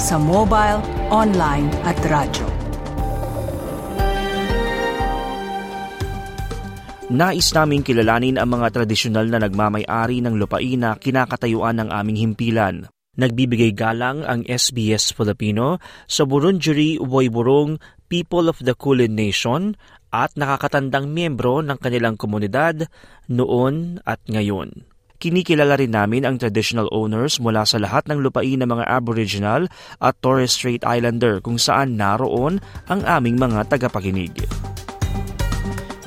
sa mobile, online at radyo. Nais naming kilalanin ang mga tradisyonal na nagmamay-ari ng lupain na kinakatayuan ng aming himpilan. Nagbibigay galang ang SBS Filipino sa Burundjeri Woiburong People of the Kulin Nation at nakakatandang miyembro ng kanilang komunidad noon at ngayon. Kinikilala rin namin ang traditional owners mula sa lahat ng lupain ng mga Aboriginal at Torres Strait Islander kung saan naroon ang aming mga tagapakinig.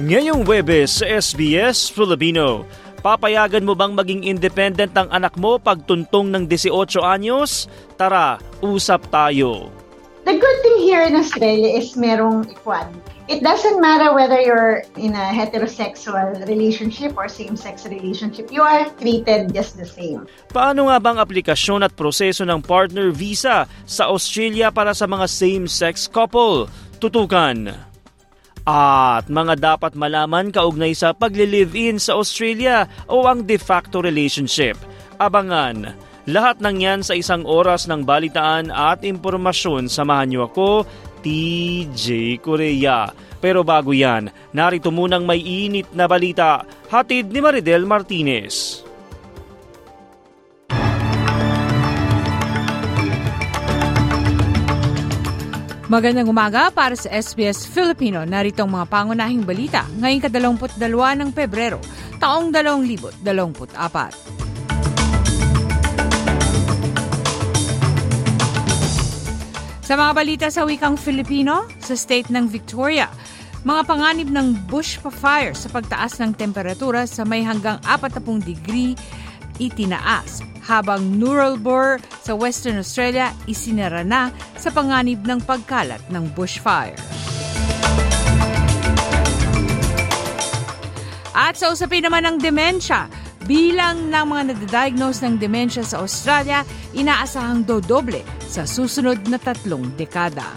Ngayong Webes sa SBS Filipino, papayagan mo bang maging independent ang anak mo pagtuntong ng 18 anyos? Tara, usap tayo! The good thing here in Australia is merong equality. It doesn't matter whether you're in a heterosexual relationship or same-sex relationship, you are treated just the same. Paano nga bang aplikasyon at proseso ng partner visa sa Australia para sa mga same-sex couple? Tutukan! At mga dapat malaman kaugnay sa pagli-live-in sa Australia o ang de facto relationship. Abangan! Lahat ng yan sa isang oras ng balitaan at impormasyon. Samahan niyo ako, TJ Korea. Pero bago yan, narito munang may init na balita. Hatid ni Maridel Martinez. Magandang umaga para sa SBS Filipino. Narito ang mga pangunahing balita ngayong kadalawamput dalawa ng Pebrero, taong 2024. Sa mga balita sa wikang Filipino, sa state ng Victoria, mga panganib ng bush fire sa pagtaas ng temperatura sa may hanggang 40 degree itinaas habang Nurulbur sa Western Australia isinara na sa panganib ng pagkalat ng bushfire. At sa usapin naman ng demensya, bilang ng mga nadadiagnose ng demensya sa Australia, inaasahang dodoble sa susunod na tatlong dekada.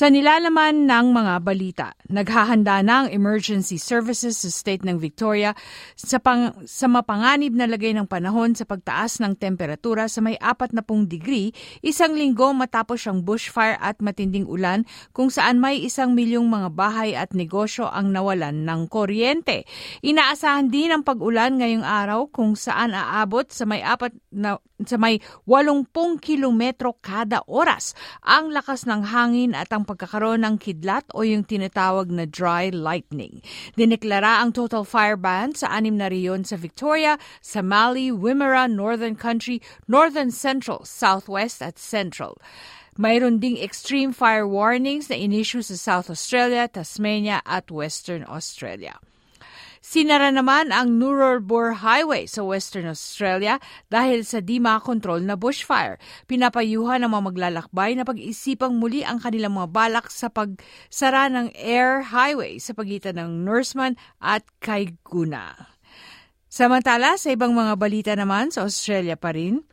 Sa nilalaman ng mga balita, naghahanda na ang emergency services sa state ng Victoria sa, pang, sa mapanganib na lagay ng panahon sa pagtaas ng temperatura sa may 40 degree isang linggo matapos ang bushfire at matinding ulan kung saan may isang milyong mga bahay at negosyo ang nawalan ng kuryente. Inaasahan din ang pag-ulan ngayong araw kung saan aabot sa may apat na sa may 80 kilometro kada oras ang lakas ng hangin at ang pagkakaroon ng kidlat o yung tinatawag na dry lightning. Dineklara ang total fire ban sa anim na riyon sa Victoria, sa Mali, Wimmera, Northern Country, Northern Central, Southwest at Central. Mayroon ding extreme fire warnings na inisyu sa South Australia, Tasmania at Western Australia. Sinara naman ang Nurulbur Highway sa Western Australia dahil sa di makontrol na bushfire. Pinapayuhan ng mga maglalakbay na pag-isipang muli ang kanilang mga balak sa pagsara ng Air Highway sa pagitan ng Norseman at Kaiguna. Samantala, sa ibang mga balita naman sa Australia pa rin,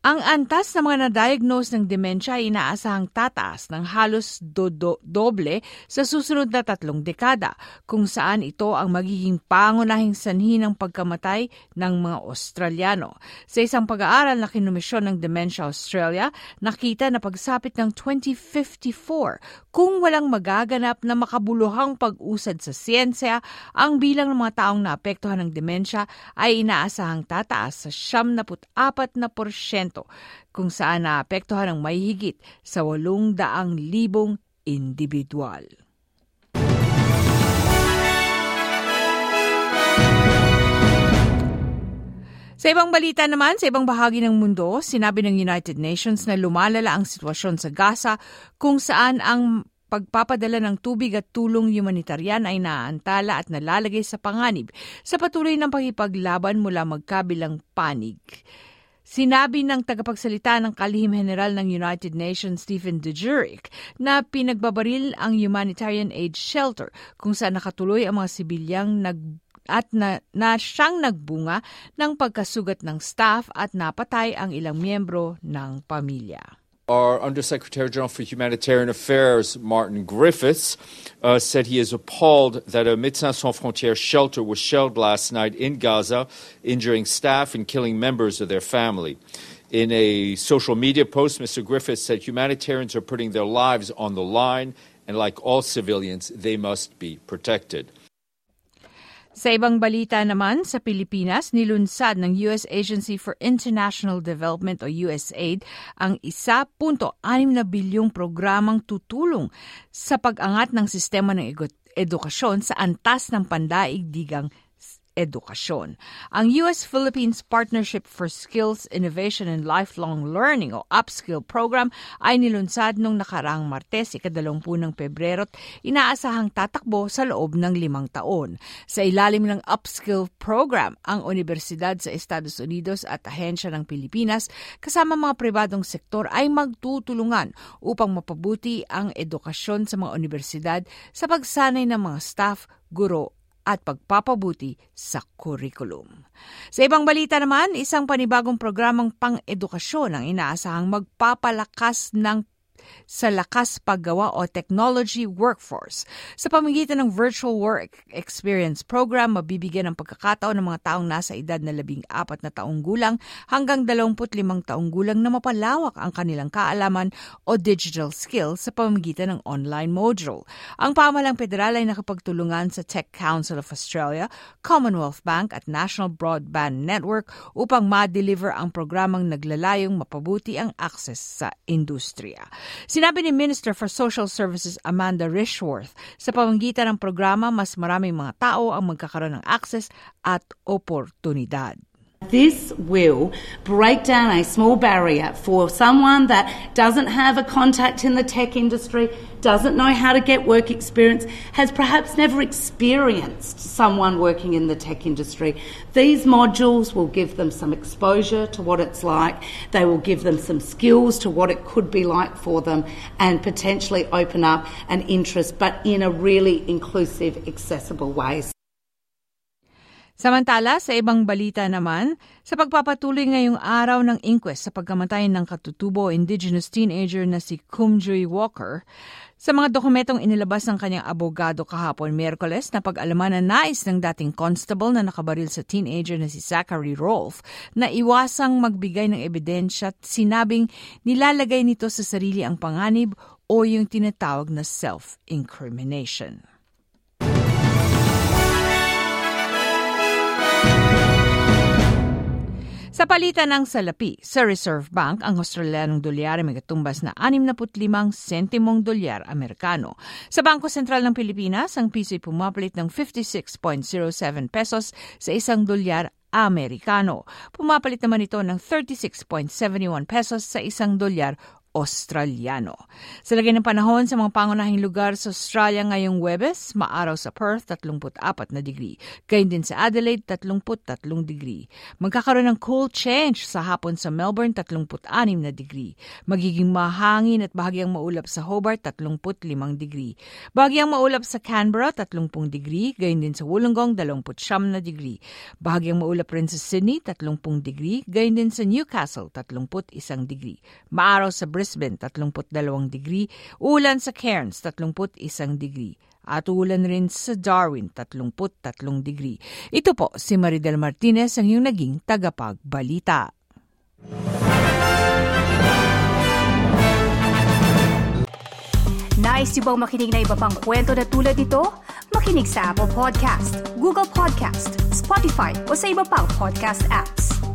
ang antas ng mga na-diagnose ng demensya ay inaasahang tataas ng halos do- do- doble sa susunod na tatlong dekada, kung saan ito ang magiging pangunahing sanhi ng pagkamatay ng mga Australiano. Sa isang pag-aaral na kinumisyon ng Dementia Australia, nakita na pagsapit ng 2054, kung walang magaganap na makabuluhang pag-usad sa siyensya, ang bilang ng mga taong naapektuhan ng demensya ay inaasahang tataas sa 74 na porsyento kung saan naapektuhan ng may higit sa 800,000 individual. Sa ibang balita naman, sa ibang bahagi ng mundo, sinabi ng United Nations na lumalala ang sitwasyon sa Gaza kung saan ang pagpapadala ng tubig at tulong humanitarian ay naaantala at nalalagay sa panganib sa patuloy ng pakipaglaban mula magkabilang panig. Sinabi ng tagapagsalita ng kalihim general ng United Nations Stephen Dujarric na pinagbabaril ang humanitarian aid shelter kung saan nakatuloy ang mga sibilyang nag at na, na siyang nagbunga ng pagkasugat ng staff at napatay ang ilang miyembro ng pamilya. Our Undersecretary General for Humanitarian Affairs, Martin Griffiths, uh, said he is appalled that a Médecins Sans Frontières shelter was shelled last night in Gaza, injuring staff and killing members of their family. In a social media post, Mr. Griffiths said humanitarians are putting their lives on the line, and like all civilians, they must be protected. Sa ibang balita naman, sa Pilipinas, nilunsad ng U.S. Agency for International Development o USAID ang 1.6 na bilyong programang tutulong sa pag-angat ng sistema ng edukasyon sa antas ng pandaigdigang edukasyon. Ang US-Philippines Partnership for Skills, Innovation and Lifelong Learning o Upskill Program ay nilunsad noong nakaraang Martes, ikadalawampu ng Pebrero at inaasahang tatakbo sa loob ng limang taon. Sa ilalim ng Upskill Program, ang Universidad sa Estados Unidos at Ahensya ng Pilipinas kasama mga pribadong sektor ay magtutulungan upang mapabuti ang edukasyon sa mga universidad sa pagsanay ng mga staff, guro at pagpapabuti sa curriculum. Sa ibang balita naman, isang panibagong programang pang-edukasyon ang inaasahang magpapalakas ng sa lakas paggawa o technology workforce. Sa pamamagitan ng Virtual Work Experience Program, mabibigyan ng pagkakataon ng mga taong nasa edad na labing apat na taong gulang hanggang 25 taong gulang na mapalawak ang kanilang kaalaman o digital skills sa pamamagitan ng online module. Ang pamalang federal ay nakapagtulungan sa Tech Council of Australia, Commonwealth Bank at National Broadband Network upang ma-deliver ang programang naglalayong mapabuti ang access sa industriya. Sinabi ni Minister for Social Services Amanda Rishworth, sa pamamagitan ng programa, mas maraming mga tao ang magkakaroon ng access at oportunidad. This will break down a small barrier for someone that doesn't have a contact in the tech industry, doesn't know how to get work experience, has perhaps never experienced someone working in the tech industry. These modules will give them some exposure to what it's like, they will give them some skills to what it could be like for them, and potentially open up an interest, but in a really inclusive, accessible way. Samantala, sa ibang balita naman, sa pagpapatuloy ngayong araw ng inquest sa pagkamatay ng katutubo indigenous teenager na si Kumjoy Walker, sa mga dokumentong inilabas ng kanyang abogado kahapon Merkoles na pag-alaman na nais ng dating constable na nakabaril sa teenager na si Zachary Rolfe na iwasang magbigay ng ebidensya at sinabing nilalagay nito sa sarili ang panganib o yung tinatawag na self-incrimination. Sa palitan ng salapi, sa Reserve Bank, ang Australianong dolyar ay magatumbas na 65 sentimong dolyar Amerikano. Sa Bangko Sentral ng Pilipinas, ang piso ay pumapalit ng 56.07 pesos sa isang dolyar Amerikano. Pumapalit naman ito ng 36.71 pesos sa isang dolyar Australiano. Sa lagay ng panahon sa mga pangunahing lugar sa Australia ngayong Webes, maaraw sa Perth 34 na degree. Gayun din sa Adelaide 33 degree. Magkakaroon ng cool change sa hapon sa Melbourne 36 na degree. Magiging mahangin at bahagyang maulap sa Hobart 35 degree. Bahagyang maulap sa Canberra 30 degree. Gayun din sa Wollongong 29 na degree. Bahagyang maulap rin sa Sydney 30 degree. Gayun din sa Newcastle 31 degree. Maaraw sa Brisbane 32 degree, ulan sa Cairns 31 degree at ulan rin sa Darwin 33 degree. Ito po si Maridel Martinez ang iyong naging tagapagbalita. Nice yung bang makinig na iba pang kwento na tulad ito? Makinig sa Apple Podcast, Google Podcast, Spotify o sa iba pang podcast apps.